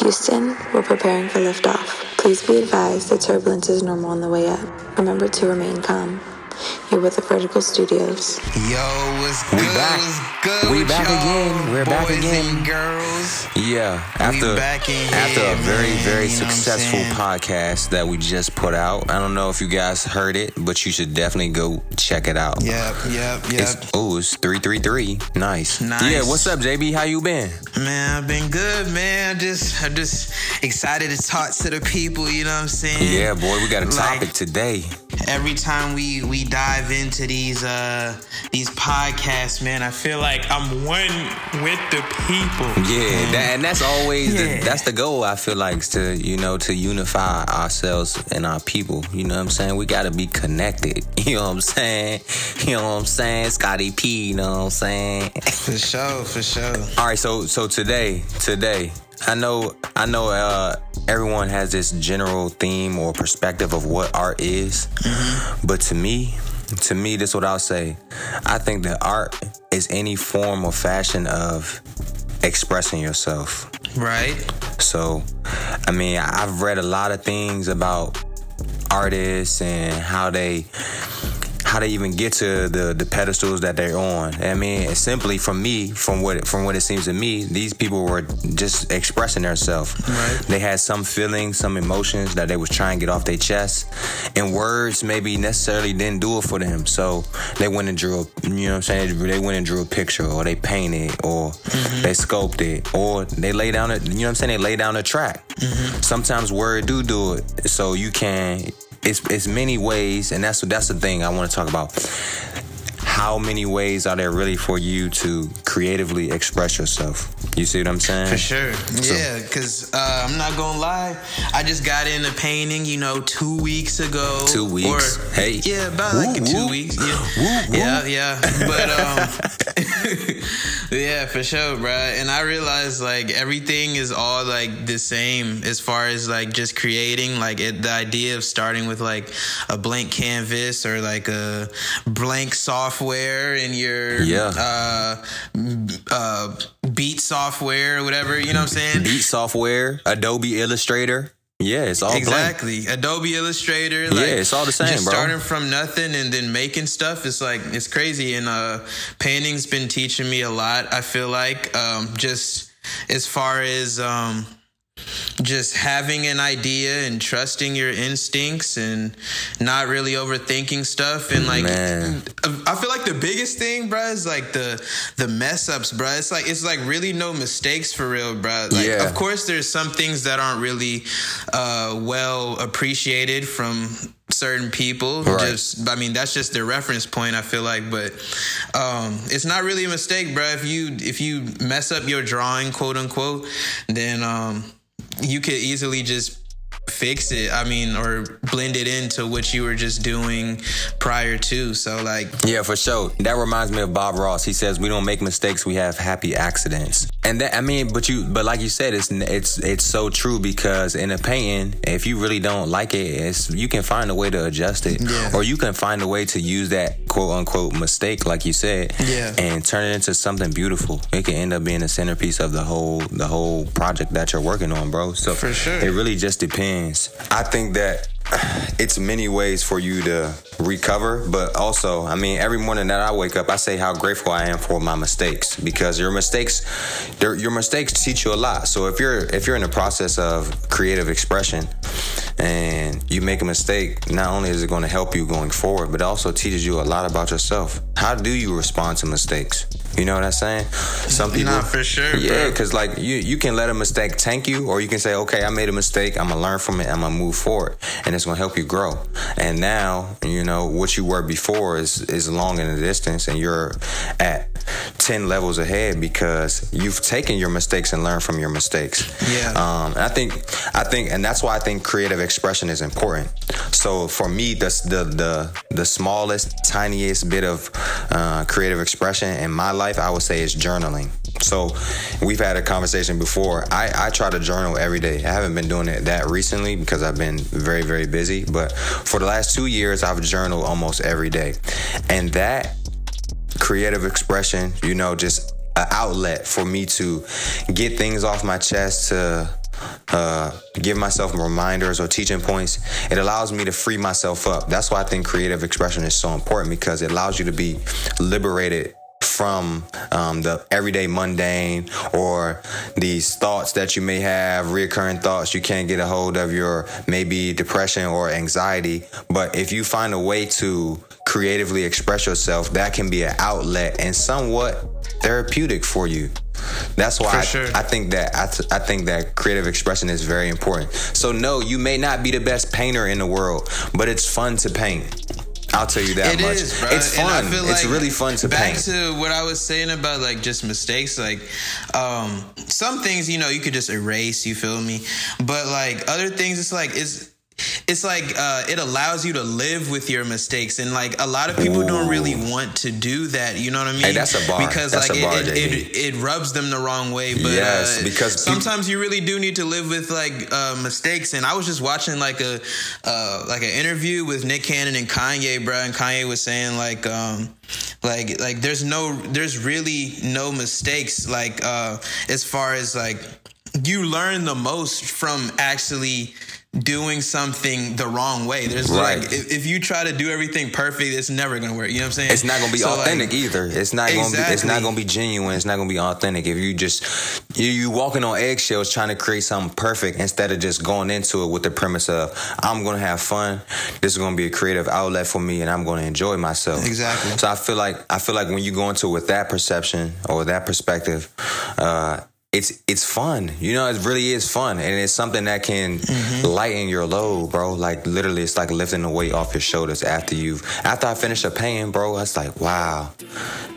Houston, we're preparing for liftoff. Please be advised that turbulence is normal on the way up. Remember to remain calm. You're with the Vertical Studios. Yo, what's good? We good? back. What's good We with back y'all, again. We're back again. And girls. Yeah, after back in after here, a very man, very you know successful podcast that we just put out. I don't know if you guys heard it, but you should definitely go check it out. Yep, yep, yep. It's, oh, it's three three three. Nice. Nice. Yeah. What's up, JB? How you been? Man, I've been good, man. Just I'm just excited to talk to the people, you know what I'm saying? Yeah, boy. We got a Like- topic today. Every time we we dive into these uh these podcasts, man, I feel like I'm one with the people. Yeah, that, and that's always Yeah. the, that's the goal. I feel like is to you know to unify ourselves and our people. You know what I'm saying? We got to be connected. You know what I'm saying? You know what I'm saying? Scotty P. You know what I'm saying? For sure, for sure. All right, so so today, today, I know I know uh everyone has this general theme or perspective of what art is. But to me, to me this is what I'll say. I think that art is any form or fashion of expressing yourself. Right? So, I mean, I've read a lot of things about artists and how they how they even get to the the pedestals that they're on. I mean, simply from me, from what from what it seems to me, these people were just expressing themselves. Right. They had some feelings, some emotions that they was trying to get off their chest, and words maybe necessarily didn't do it for them. So they went and drew, a, you know what I'm saying? They went and drew a picture, or they painted, or mm-hmm. they sculpted, or they lay down a, you know what I'm saying? They lay down a track. Mm-hmm. Sometimes word do do it, so you can. It's it's many ways, and that's that's the thing I want to talk about. How many ways are there really for you to creatively express yourself? You see what I'm saying? For sure. So- yeah, because uh, I'm not going to lie. I just got into painting, you know, two weeks ago. Two weeks. Or, Hey. Yeah, about Woo, like two woo. weeks. Yeah. Woo. yeah, yeah. But, um, yeah, for sure, bro. And I realized, like, everything is all, like, the same as far as, like, just creating. Like, it, the idea of starting with, like, a blank canvas or, like, a blank software in your Yeah. uh, uh, beat software or whatever. You know what I'm saying? Beat software, Adobe Illustrator. Yeah, it's all blank. Exactly. Adobe Illustrator. Like, Yeah, it's all the same, just bro. Starting from nothing and then making stuff is like it's crazy. And uh, painting's been teaching me a lot. I feel like um, just as far as um, just having an idea and trusting your instincts and not really overthinking stuff and like Man. I feel like the biggest thing, bruh, is like the the mess ups, bruh. It's like it's like really no mistakes for real, bruh. Like Yeah. of course there's some things that aren't really uh well appreciated from certain people Right. just i mean that's just their reference point i feel like but um it's not really a mistake bruh. if you if you mess up your drawing quote unquote then um you could easily just fix it i mean or blend it into what you were just doing prior to so like Yeah, for sure. That reminds me of Bob Ross. He says we don't make mistakes, we have happy accidents. And that I mean, but you but like you said, it's it's it's so true because in a painting, if you really don't like it, it's you can find a way to adjust it. Yeah. Or you can find a way to use that quote unquote mistake, like you said, Yeah. and turn it into something beautiful. It can end up being the centerpiece of the whole the whole project that you're working on, bro. So For sure. it really just depends. I think that it's many ways for you to recover, but also, I mean, every morning that I wake up, I say how grateful I am for my mistakes because your mistakes, your mistakes teach you a lot. So if you're if you're in the process of creative expression and you make a mistake, not only is it going to help you going forward, but it also teaches you a lot about yourself. How do you respond to mistakes? You know what I'm saying? Some people, Nah, for sure, yeah, because like you, you can let a mistake tank you, or you can say, okay, I made a mistake. I'm gonna learn from it. I'm gonna move forward, and it's gonna help you grow. And now, you know what you were before is is long in the distance, and you're at ten levels ahead because you've taken your mistakes and learned from your mistakes. Yeah. Um, and I think, I think, and that's why I think creative expression is important. So for me, the the the, the smallest, tiniest bit of uh, creative expression in my life, I would say, is journaling. So we've had a conversation before. I, I try to journal every day. I haven't been doing it that recently because I've been very, very busy. But for the last two years, I've journaled almost every day. And that creative expression, you know, just an outlet for me to get things off my chest to uh, give myself reminders or teaching points, it allows me to free myself up. That's why I think creative expression is so important because it allows you to be liberated from um, the everyday mundane or these thoughts that you may have, reoccurring thoughts you can't get a hold of your maybe depression or anxiety. But if you find a way to creatively express yourself, that can be an outlet and somewhat therapeutic for you. That's why I, sure. I, think that I, th- I think that creative expression is very important. So no, you may not be the best painter in the world, but it's fun to paint. I'll tell you that It much. is. It's fun. it's like really fun to back paint. to what I was saying about like just mistakes. Like, um, some things you know you could just erase. You feel me? But like other things, it's like it's. It's like uh, it allows you to live with your mistakes, and like a lot of people don't really want to do that. You know what I mean? Hey, that's a bar. Because That's like a bar, it, it, it, it rubs them the wrong way. But Yes, uh, because sometimes you really do need to live with like uh, mistakes. And I was just watching like a uh, like an interview with Nick Cannon and Kanye, bro, and Kanye was saying like um like like there's no there's really no mistakes like uh as far as like you learn the most from actually doing something the wrong way. There's Right. like if, if you try to do everything perfect, it's never gonna work. You know what I'm saying? It's not gonna be So, like, authentic either. It's not gonna be. It's not gonna be genuine. It's not gonna be authentic if you just you, you walking on eggshells trying to create something perfect instead of just going into it with the premise of I'm gonna have fun. This is gonna be a creative outlet for me, and I'm gonna enjoy myself. Exactly. So I feel like I feel like when you go into it with that perception or that perspective, uh, it's it's fun. You know, it really is fun, and it's something that can Mm-hmm. lighten your load, bro. Like literally, it's like lifting the weight off your shoulders after you've after I finish a pain, bro. It's like wow,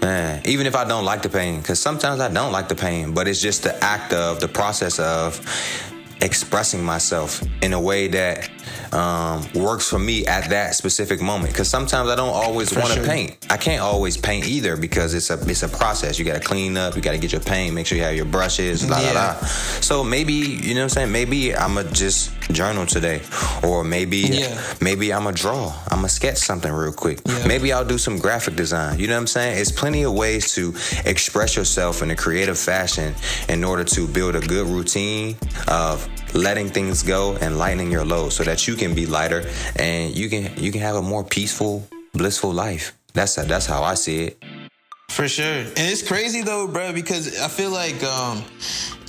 man. Even if I don't like the pain, because sometimes I don't like the pain, but it's just the act of the process of expressing myself in a way that um, works for me at that specific moment. Because sometimes I don't always want to sure. paint. I can't always paint either because it's a it's a process. You got to clean up. You got to get your paint. Make sure you have your brushes. La la Yeah. la. So maybe you know what I'm saying. Maybe I'ma just journal today, or maybe Yeah. maybe I'ma draw. I'ma sketch something real quick. Yeah. Maybe I'll do some graphic design. You know what I'm saying? It's plenty of ways to express yourself in a creative fashion in order to build a good routine of letting things go and lightening your load so that you can be lighter and you can you can have a more peaceful, blissful life. That's that's how I see it. For sure. And it's crazy though, bro, because I feel like um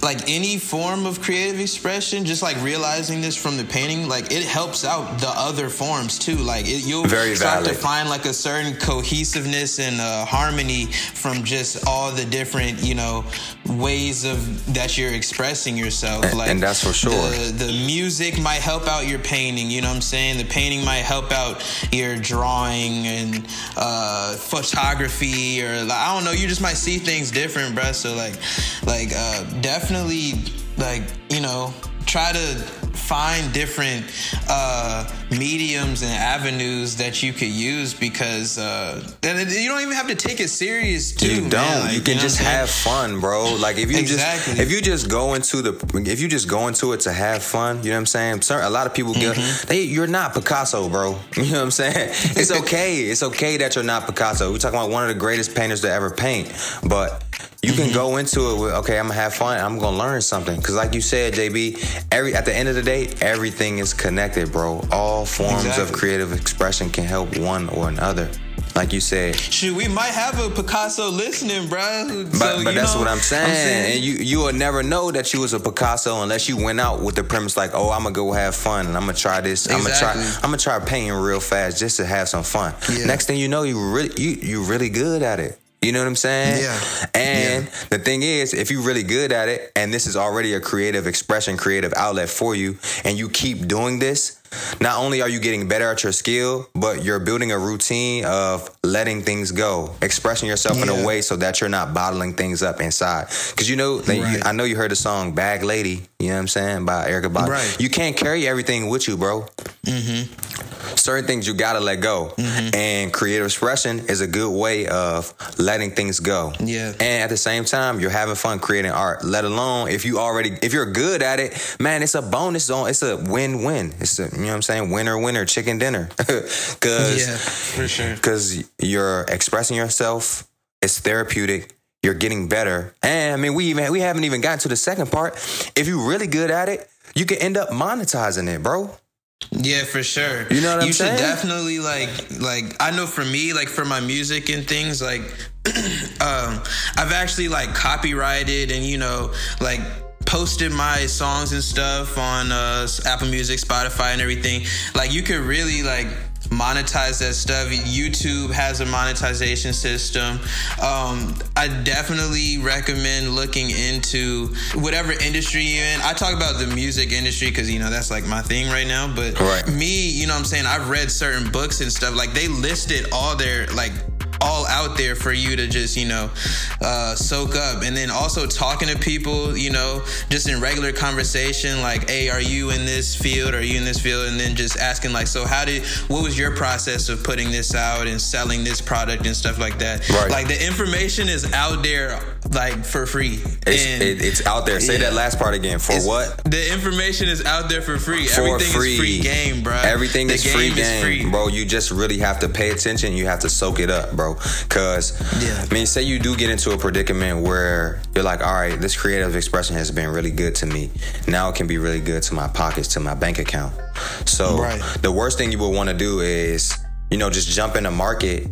like any form of creative expression, just like realizing this from the painting, like it helps out the other forms too. Like it, you'll Very start valid. to find like a certain cohesiveness and uh, harmony from just all the different, you know, ways of that you're expressing yourself. And- like and that's for sure. The, the music might help out your painting. You know what I'm saying? The painting might help out your drawing and uh, photography, or like, I don't know. You just might see things different, bruh. So like, like uh, definitely, like you know, try to find different uh, mediums and avenues that you could use because uh, you don't even have to take it serious. Too, You don't. Like, you can know just what I'm saying? have fun, bro. Like if you Exactly. just if you just go into the if you just go into it to have fun, you know what I'm saying? Cer- A lot of people get Mm-hmm. they you're not Picasso, bro. You know what I'm saying? It's okay. it's okay that you're not Picasso. We're talking about one of the greatest painters to ever paint, but you can Mm-hmm. go into it with okay, I'm gonna have fun. I'm gonna learn something because, like you said, JB, every at the end of the day, everything is connected, bro. All forms of creative expression can help one or another. Like you said, Shoot, we might have a Picasso listening, bro. but, So, but that's know, what I'm saying. And you you will never know that you was a Picasso unless you went out with the premise like, oh, I'm gonna go have fun and I'm gonna try this. I'm gonna try. I'm gonna try painting real fast just to have some fun. Yeah. Next thing you know, you really you you really good at it. You know what I'm saying? Yeah. And the thing is, if you're really good at it, and this is already a creative expression, creative outlet for you, and you keep doing this, not only are you getting better at your skill, but you're building a routine of letting things go, expressing yourself in a way so that you're not bottling things up inside. Because you know, that you- I know you heard the song "Bag Lady," you know what I'm saying, by Erykah Badu. Right. You can't carry everything with you, bro Mm-hmm. certain things you gotta let go. Mm-hmm. And creative expression is a good way of letting things go. Yeah. And at the same time, you're having fun creating art. Let alone if you already if you're good at it, man, it's a bonus on it's a win-win. It's a you know what I'm saying, winner winner chicken dinner. Cause Yeah, for sure. because you're expressing yourself. It's therapeutic. You're getting better, and I mean, we even we haven't even gotten to the second part. If you're really good at it, you can end up monetizing it, bro. Yeah, for sure. You know what you I'm should saying? definitely like like I know for me like for my music and things like um I've actually like copyrighted and you know like posted my songs and stuff on uh Apple Music, Spotify and everything. Like you could really like monetize that stuff. YouTube has a monetization system. Um, I definitely recommend looking into whatever industry you're in. I talk about the music industry because you know that's like my thing right now. But Right. me, you know what I'm saying, I've read certain books and stuff. Like they listed all their like all out there for you to just you know uh, soak up. And then also talking to people you know just in regular conversation like hey are you in this field? Are you in this field? And then just asking like so how did what was your process of putting this out and selling this product and stuff like that? Right. like the information is out there like for free It's, it, it's out there. Say Yeah. that last part again. For it's- what? the information is out there for free For everything free. is free game bro Everything the is free game game, is free bro. You just really have to pay attention. You have to soak it up, bro. Cause Yeah. I mean, say you do get into a predicament where you're like, all right, this creative expression has been really good to me. Now it can be really good to my pockets, to my bank account. So Right. the worst thing you would want to do is, you know, just jump in the market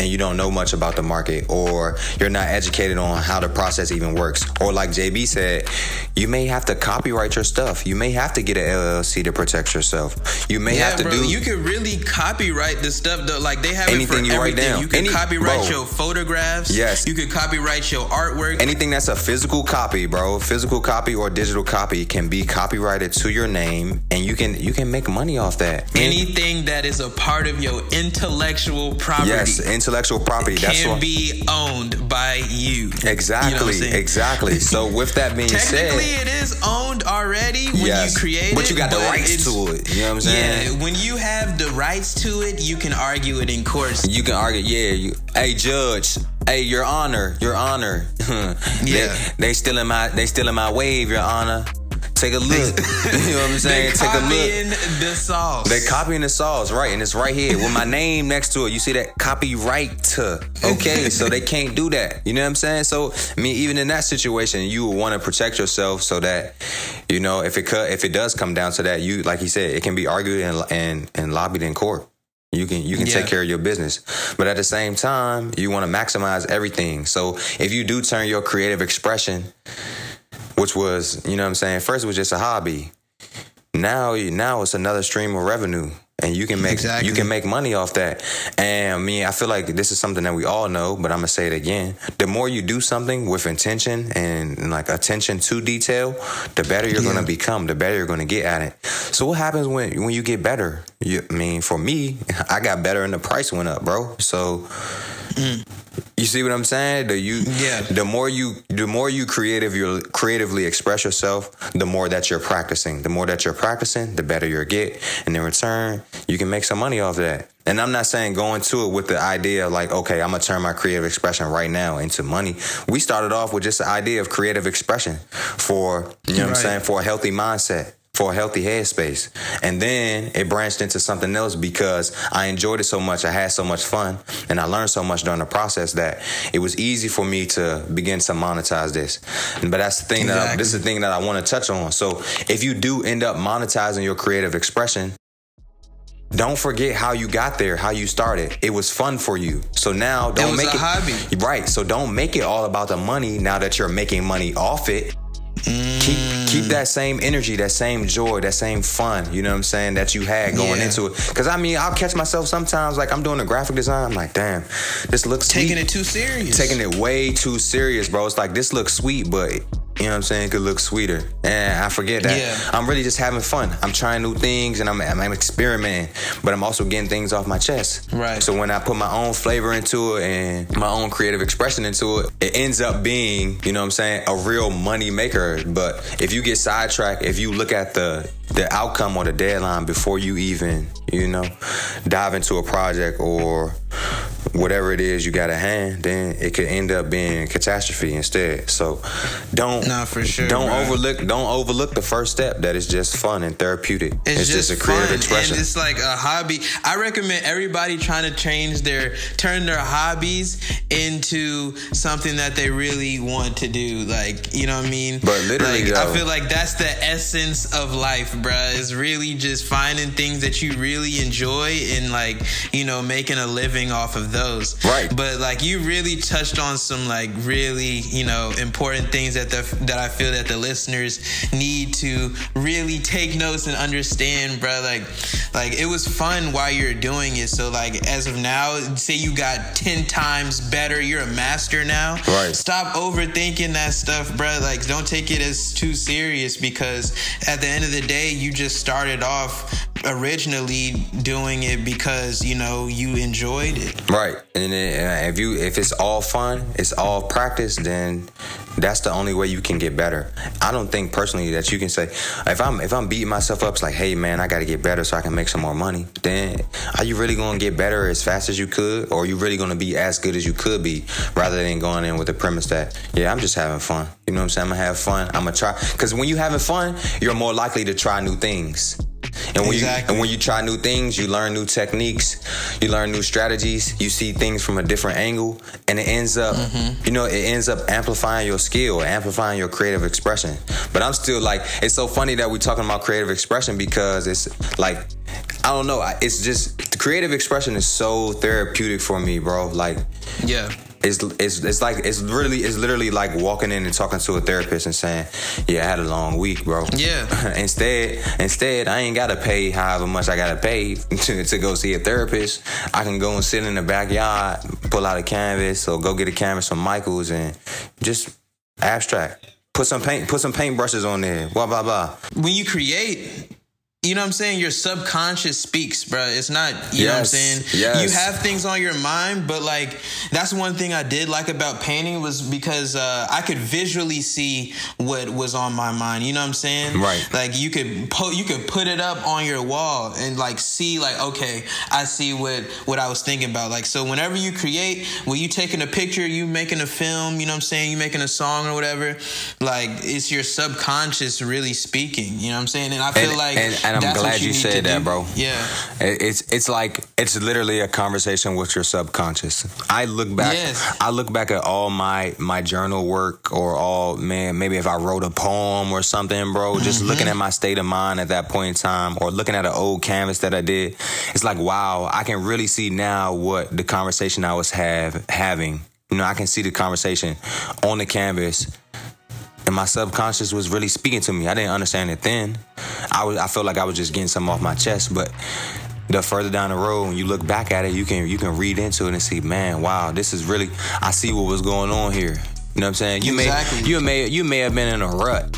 and you don't know much about the market or you're not educated on how the process even works. Or like JB said, you may have to copyright your stuff. You may have to get an LLC to protect yourself. You may Yeah, have to bro. do You can really copyright the stuff though. Like they have it Anything for you write down. You can Any- copyright bro. your photographs. Yes. You can copyright your artwork. anything that's a physical copy, bro. Physical copy or digital copy can be copyrighted to your name and you can you can make money off that. Anything that is a part of your intellectual property yes, intellectual property. That's can what be owned by you. Exactly, You know what I'm saying? exactly. So with that being Technically, said, it is owned already when yes, you create but you got the rights to it. You know what I'm saying? Yeah, when you have the rights to it, you can argue it in court. You can argue, yeah. You, hey, judge. Hey, your honor, your honor. Yeah. they, they still in my, they still in my wave, your honor. Take a look. you know what I'm saying? They're Take a look. copying the sauce. They copying the sauce, right? And it's right here with my name next to it. You see that copyright. Okay, so they can't do that. You know what I'm saying? So I mean, even in that situation, you would want to protect yourself so that you know if it cut, if it does come down to that, you like he said, it can be argued and and, and lobbied in court. You can you can Yeah. take care of your business, but at the same time, you want to maximize everything. So if you do turn your creative expression, which was you know what I'm saying, first it was just a hobby, now now it's another stream of revenue and you can make Exactly. you can make money off that and i mean i feel like this is something that we all know but i'm gonna say it again the more you do something with intention and, like attention to detail the better you're Yeah. gonna become the better you're gonna get at it so what happens when when you get better you, i mean for me i got better and the price went up bro so you see what I'm saying? The you Yeah. the more you the more you creative you creatively express yourself, the more that you're practicing. The more that you're practicing, the better you'll get. And in return, you can make some money off that. And I'm not saying go into it with the idea of like, okay, I'm gonna turn my creative expression right now into money. We started off with just the idea of creative expression for you know what I'm saying, for a healthy mindset for a healthy headspace. And then it branched into something else because I enjoyed it so much. I had so much fun and I learned so much during the process that it was easy for me to begin to monetize this. But that's the thing that I, this is the thing that I want to touch on. So if you do end up monetizing your creative expression, don't forget how you got there, how you started. It was fun for you. So now don't was make a it hobby. Right. So don't make it all about the money now that you're making money off it. Keep keep that same energy, that same joy, that same fun, you know what I'm saying, that you had going Yeah. into it. Cause I mean, I'll catch myself sometimes like I'm doing a graphic design, I'm like, damn, this looks taking sweet. it too serious. taking it way too serious, bro. It's like this looks sweet, but you know what I'm saying? It could look sweeter. And I forget that. Yeah. I'm really just having fun. I'm trying new things and I'm, I'm experimenting, but I'm also getting things off my chest. Right. So when I put my own flavor into it and my own creative expression into it, it ends up being, you know what I'm saying, a real money maker. But if you get sidetracked, if you look at the the outcome or the deadline before you even, you know, dive into a project or whatever it is you got a hand, then it could end up being catastrophe instead. So don't Nah, for sure, don't bro. overlook don't overlook the first step that is just fun and therapeutic. It's, just, a creative fun, expression. and it's like a hobby. I recommend everybody trying to change their turn their hobbies into something that they really want to do. Like you know what I mean? But literally, like, I feel like that's the essence of life, bruh. Is really just finding things that you really enjoy and like you know making a living off of those. Right. But like you really touched on some like really you know important things that the that I feel that the listeners need to really take notes and understand, bro. Like like it was fun while you're doing it. So like as of now, say you got ten times better, you're a master now. Right. Stop overthinking that stuff, bro. Like don't take it as too serious because at the end of the day, you just started off originally doing it because you know you enjoyed it. Right, and uh, if you if it's all fun, it's all practice, then that's the only way you can get better. I don't think personally that you can say if I'm if I'm beating myself up, it's like, hey man, I got to get better so I can make some more money. Then are you really to get better as fast as you could, or are you really to be as good as you could be, rather than going in with the premise that yeah, I'm just having fun. You know what I'm saying? I'm gonna have fun. I'm gonna try because when you're having fun, you're more likely to try new things. And when Exactly. you and when you try new things, you learn new techniques, you learn new strategies, you see things from a different angle, and it ends up, mm-hmm. you know, it ends up amplifying your skill, amplifying your creative expression. But I'm still like, it's so funny that we're talking about creative expression because it's like, I don't know, it's just creative expression is so therapeutic for me, bro. Like, Yeah. It's it's it's like it's really it's literally like walking in and talking to a therapist and saying, "Yeah, I had a long week, bro." Yeah. instead, instead, I ain't gotta pay however much I gotta pay to, to go see a therapist. I can go and sit in the backyard, pull out a canvas, or go get a canvas from Michaels and just abstract. Put some paint, put some paint brushes on there. Blah blah blah. when you create, you know what I'm saying? Your subconscious speaks, bro. It's not, you know what I'm saying? yes. You have things on your mind, but like that's one thing I did like about painting was because uh, I could visually see what was on my mind. You know what I'm saying? Right. Like you could po- you could put it up on your wall and like see like okay, I see what what I was thinking about. Like so, whenever you create, when you taking a picture, you making a film, you know what I'm saying? You making a song or whatever. Like it's your subconscious really speaking. You know what I'm saying? And I feel And- like and- and I'm that's glad you need said that, do. bro. Yeah. It's it's like it's literally a conversation with your subconscious. I look back Yes. I look back at all my my journal work or all man maybe if I wrote a poem or something, bro, just mm-hmm. looking at my state of mind at that point in time or looking at an old canvas that I did, it's like wow, I can really see now what the conversation I was have having. You know, I can see the conversation on the canvas and my subconscious was really speaking to me. I didn't understand it then. I was I felt like I was just getting something off my chest, but the further down the road, when you look back at it, you can you can read into it and see, man, wow, this is really I see what was going on here. You know what I'm saying? You Exactly. may you may you may have been in a rut.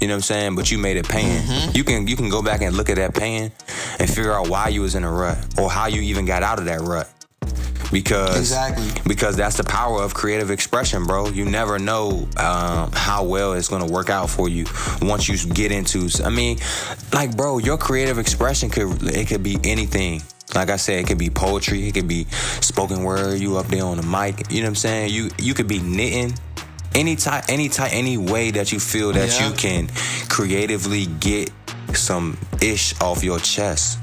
You know what I'm saying? But you made it paying. Mm-hmm. You can you can go back and look at that pain and figure out why you was in a rut or how you even got out of that rut. Because Exactly. because that's the power of creative expression, bro. You never know um, how well it's gonna work out for you once you get into. I mean, like, bro, your creative expression could it could be anything. Like I said, it could be poetry, it could be spoken word. You up there on the mic, you know what I'm saying? You you could be knitting. Any type, any type, any way that you feel that Yeah. you can creatively get some ish off your chest.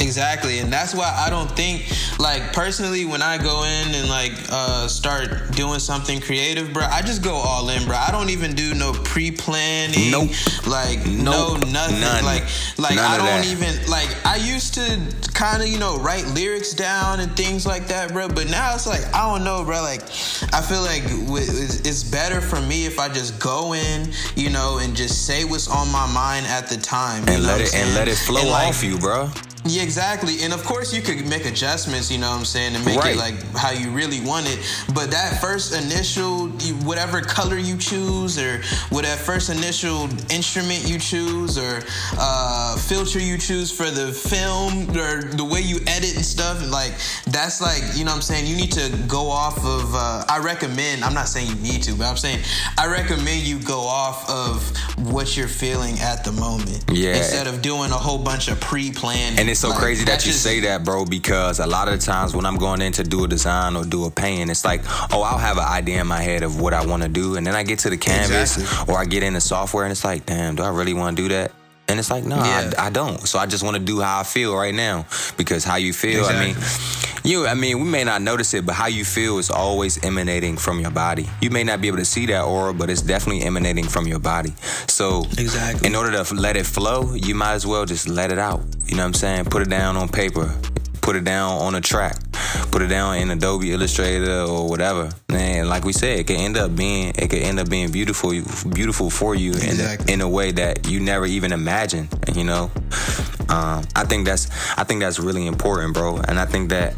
Exactly, and that's why I don't think, like personally, when I go in and like uh, start doing something creative, bro, I just go all in, bro. I don't even do no pre-planning, Nope. like Nope. no nothing, None. like like None I don't even like I used to kind of you know write lyrics down and things like that, bro. But now it's like I don't know, bro. Like I feel like it's better for me if I just go in, you know, and just say what's on my mind at the time, And let it and let it flow And, like, off you, bro. Yeah, exactly. And of course, you could make adjustments, you know what I'm saying, to make Right. it like how you really want it. But that first initial, whatever color you choose, or whatever first initial instrument you choose, or uh, filter you choose for the film, or the way you edit and stuff, like that's like, you know what I'm saying, you need to go off of, uh, I recommend, I'm not saying you need to, but I'm saying I recommend you go off of what you're feeling at the moment. Yeah. Instead of doing a whole bunch of pre-planning. And it's so Like, crazy that that's you just- say that, bro, because a lot of the times when I'm going in to do a design or do a painting, it's like, oh, I'll have an idea in my head of what I want to do, and then I get to the canvas Exactly. or I get in the software, and it's like, damn, do I really want to do that? And it's like, no, Yeah. I, I don't. So I just want to do how I feel right now because how you feel, I mean, you, I mean, we may not notice it, but how you feel is always emanating from your body. You may not be able to see that aura, but it's definitely emanating from your body. So Exactly. in order to let it flow, you might as well just let it out. You know what I'm saying? Put it down on paper. Put it down on a track. Put it down in Adobe Illustrator or whatever. And like we said, it can end up being it could end up being beautiful beautiful for you Exactly. in, in a way that you never even imagined. You know? Um, I think that's I think that's really important, bro. And I think that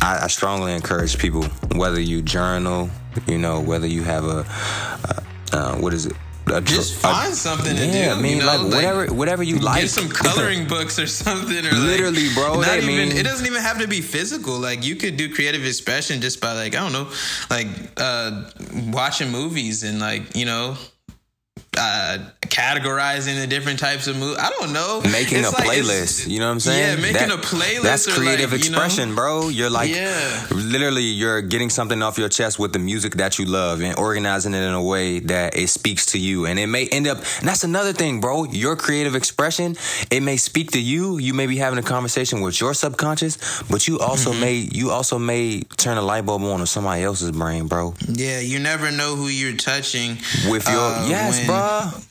I, I strongly encourage people, whether you journal, you know, whether you have a, uh, uh, what is it? A, Just a- find something to do. yeah, I mean, you know? like whatever, whatever you like. Get some coloring books or something. Or like- Literally, bro, Not even. mean- it doesn't even have to be physical. Like you could do creative expression just by like I don't know, like uh watching movies and like you know. Uh, categorizing the different types of movies. I don't know. making It's a like- playlist. You know what I'm saying? Yeah, making a playlist That's creative like, you know- expression, bro. You're like, Yeah. literally, you're getting something off your chest with the music that you love and organizing it in a way that it speaks to you. And it may end up, and that's another thing, bro. Your creative expression, it may speak to you. You may be having a conversation with your subconscious, but you also Mm-hmm. may, you also may turn a light bulb on in somebody else's brain, bro. Yeah, you never know who you're touching With your, uh, yes, when- bruh.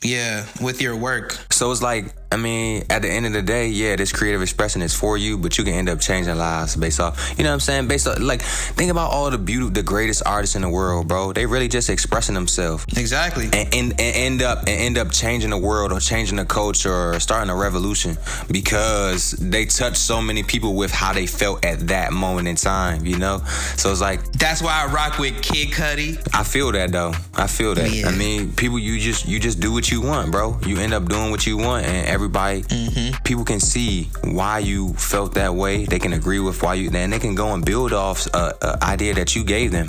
Yeah, with your work. So it's like, I mean, at the end of the day, yeah, this creative expression is for you, but you can end up changing lives based off, you know what I'm saying? Based off, like, think about all the beauty, the greatest artists in the world, bro. They really just expressing themselves. Exactly. And, and, and end up and end up changing the world or changing the culture or starting a revolution because they touched so many people with how they felt at that moment in time, you know. So it's like That's why I rock with Kid Cudi. I feel that though. I feel that. Yeah. I mean, people, you just you just do what you want, bro. You end up doing what you want, and everybody, mm-hmm. people can see why you felt that way. They can agree with why you, then they can go and build off a, a idea that you gave them.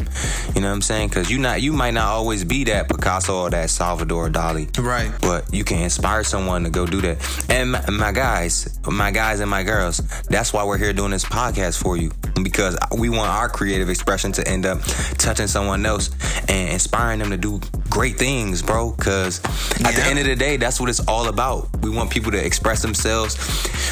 You know what I'm saying? Because you not you might not always be that Picasso or that Salvador Dali, Right. but you can inspire someone to go do that. And my, my guys, my guys and my girls, that's why we're here doing this podcast for you because we want our creative expression to end up touching someone else and inspiring them to do great things, bro. Because at the end of the day, that's what it's all about. We want people to express themselves.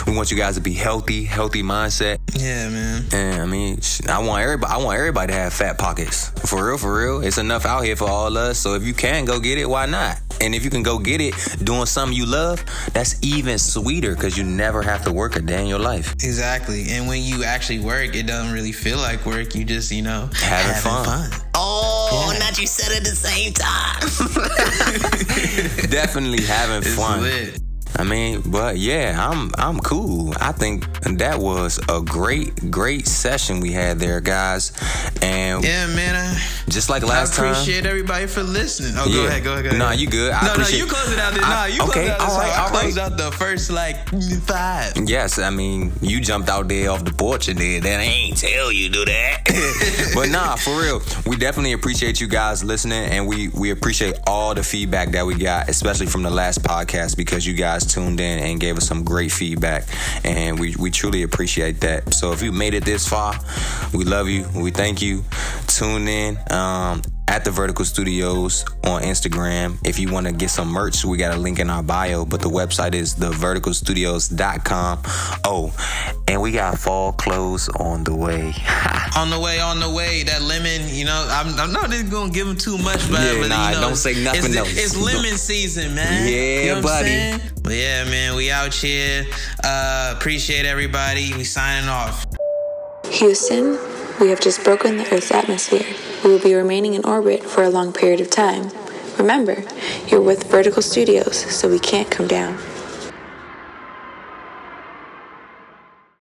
We want you guys to be healthy, healthy mindset. Yeah, man. And I mean, I want everybody. I want everybody to have fat pockets. For real, for real. It's enough out here for all of us. So if you can go get it, why not? And if you can go get it doing something you love, that's even sweeter because you never have to work a day in your life. Exactly. And when you actually work, it doesn't really feel like work. You just, you know, Having fun. Oh, not you said at the same time. Definitely having It's fun. lit. I mean, but yeah, I'm I'm cool. I think that was a great great session we had there, guys. And Yeah, man. I, just like last time. appreciate everybody for listening. Oh, go ahead, go ahead, go ahead. Nah, you good. I no, appreciate- no, you close it out. There. I- Nah, you close it out. all right, I closed out the first like five. Yes, I mean you jumped out there off the porch and did that. I ain't tell you do that. but nah, for real, we definitely appreciate you guys listening, and we we appreciate all the feedback that we got, especially from the last podcast because you guys tuned in and gave us some great feedback, and we we truly appreciate that. So if you made it this far, we love you. We thank you. Tune in. Um, at the Vertical Studios on Instagram. If you want to get some merch, we got a link in our bio, but the website is theverticalstudios.com. Oh, and we got fall clothes on the way. On the way, on the way. That lemon, you know, I'm, I'm not even gonna give them too much, but, Yeah, but nah, you know, don't say nothing it's, else. It's lemon season, man. Yeah, you know buddy. But yeah, man, we out here. Uh, appreciate everybody. We signing off. Houston, we have just broken the Earth's atmosphere. We will be remaining in orbit for a long period of time. Remember, you're with Vertical Studios, so we can't come down.